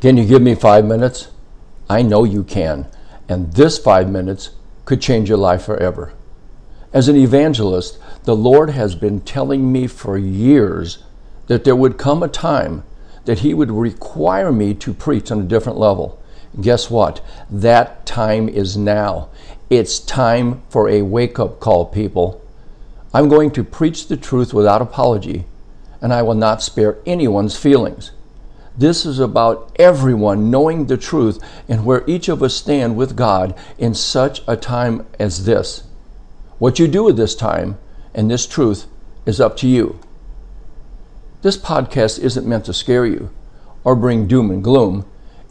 Can you give me five minutes? I know you can. And this five minutes could change your life forever. As an evangelist, the Lord has been telling me for years that there would come a time that He would require me to preach on a different level. Guess what? That time is now. It's time for a wake up call, people. I'm going to preach the truth without apology, and I will not spare anyone's feelings. This is about everyone knowing the truth and where each of us stand with God in such a time as this. What you do with this time and this truth is up to you. This podcast isn't meant to scare you or bring doom and gloom.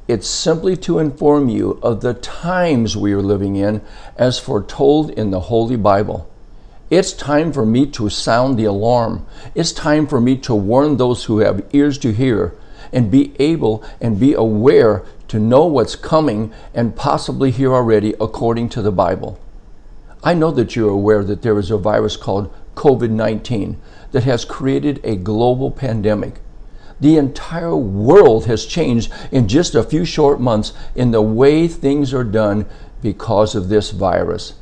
It's simply to inform you of the times we are living in as foretold in the Holy Bible. It's time for me to sound the alarm. It's time for me to warn those who have ears to hear and be able and be aware to know what's coming and possibly here already according to the Bible. I know that you're aware that there is a virus called COVID 19 that has created a global pandemic. The entire world has changed in just a few short months in the way things are done because of this virus.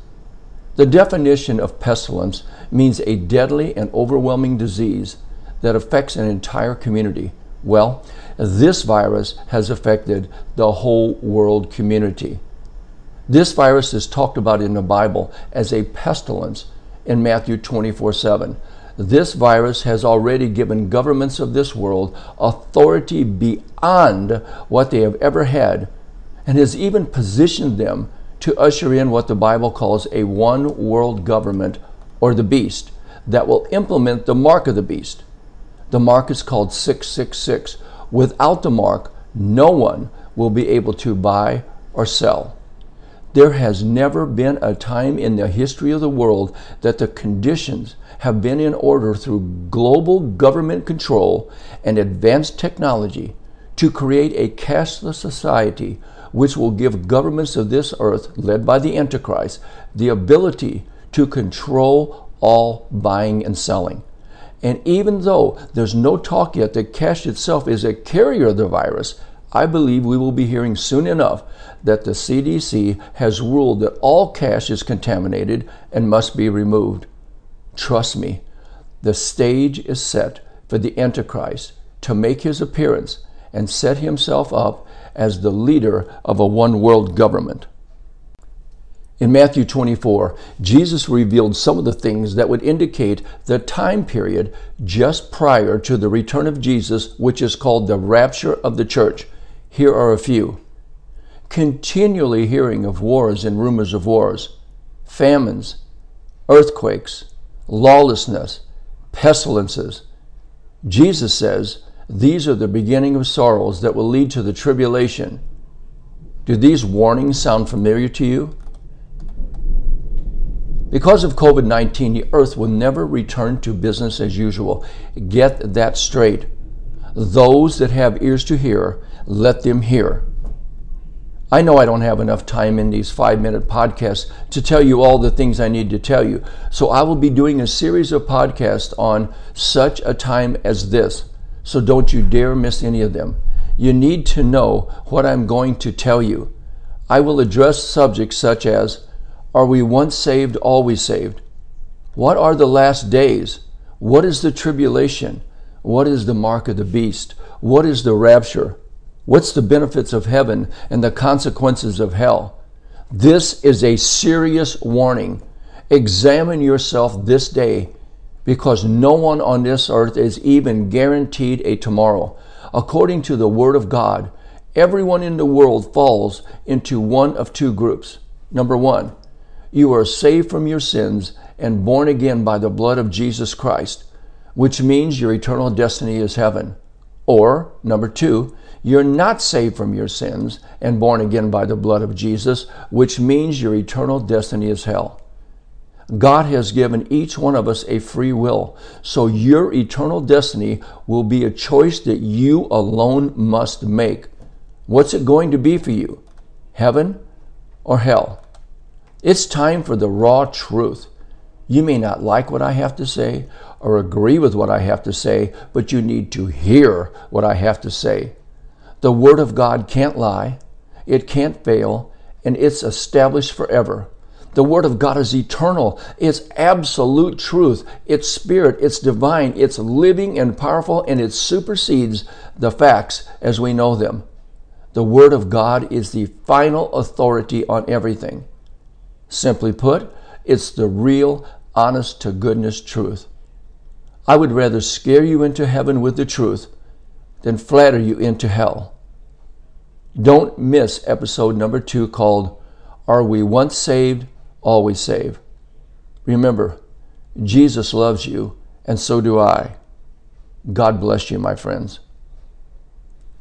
The definition of pestilence means a deadly and overwhelming disease that affects an entire community. Well, this virus has affected the whole world community. This virus is talked about in the Bible as a pestilence in Matthew 24 7. This virus has already given governments of this world authority beyond what they have ever had and has even positioned them to usher in what the Bible calls a one world government or the beast that will implement the mark of the beast. The mark is called 666. Without the mark, no one will be able to buy or sell. There has never been a time in the history of the world that the conditions have been in order through global government control and advanced technology to create a cashless society which will give governments of this earth, led by the Antichrist, the ability to control all buying and selling. And even though there's no talk yet that cash itself is a carrier of the virus, I believe we will be hearing soon enough that the CDC has ruled that all cash is contaminated and must be removed. Trust me, the stage is set for the Antichrist to make his appearance and set himself up as the leader of a one world government. In Matthew 24, Jesus revealed some of the things that would indicate the time period just prior to the return of Jesus, which is called the rapture of the church. Here are a few. Continually hearing of wars and rumors of wars, famines, earthquakes, lawlessness, pestilences. Jesus says these are the beginning of sorrows that will lead to the tribulation. Do these warnings sound familiar to you? Because of COVID 19, the earth will never return to business as usual. Get that straight. Those that have ears to hear, let them hear. I know I don't have enough time in these five minute podcasts to tell you all the things I need to tell you. So I will be doing a series of podcasts on such a time as this. So don't you dare miss any of them. You need to know what I'm going to tell you. I will address subjects such as are we once saved, always saved? What are the last days? What is the tribulation? What is the mark of the beast? What is the rapture? What's the benefits of heaven and the consequences of hell? This is a serious warning. Examine yourself this day because no one on this earth is even guaranteed a tomorrow. According to the Word of God, everyone in the world falls into one of two groups. Number one, you are saved from your sins and born again by the blood of Jesus Christ, which means your eternal destiny is heaven. Or, number two, you're not saved from your sins and born again by the blood of Jesus, which means your eternal destiny is hell. God has given each one of us a free will, so your eternal destiny will be a choice that you alone must make. What's it going to be for you? Heaven or hell? It's time for the raw truth. You may not like what I have to say or agree with what I have to say, but you need to hear what I have to say. The Word of God can't lie, it can't fail, and it's established forever. The Word of God is eternal. It's absolute truth. It's spirit. It's divine. It's living and powerful, and it supersedes the facts as we know them. The Word of God is the final authority on everything. Simply put, it's the real, honest to goodness truth. I would rather scare you into heaven with the truth than flatter you into hell. Don't miss episode number two called Are We Once Saved, Always Saved? Remember, Jesus loves you, and so do I. God bless you, my friends.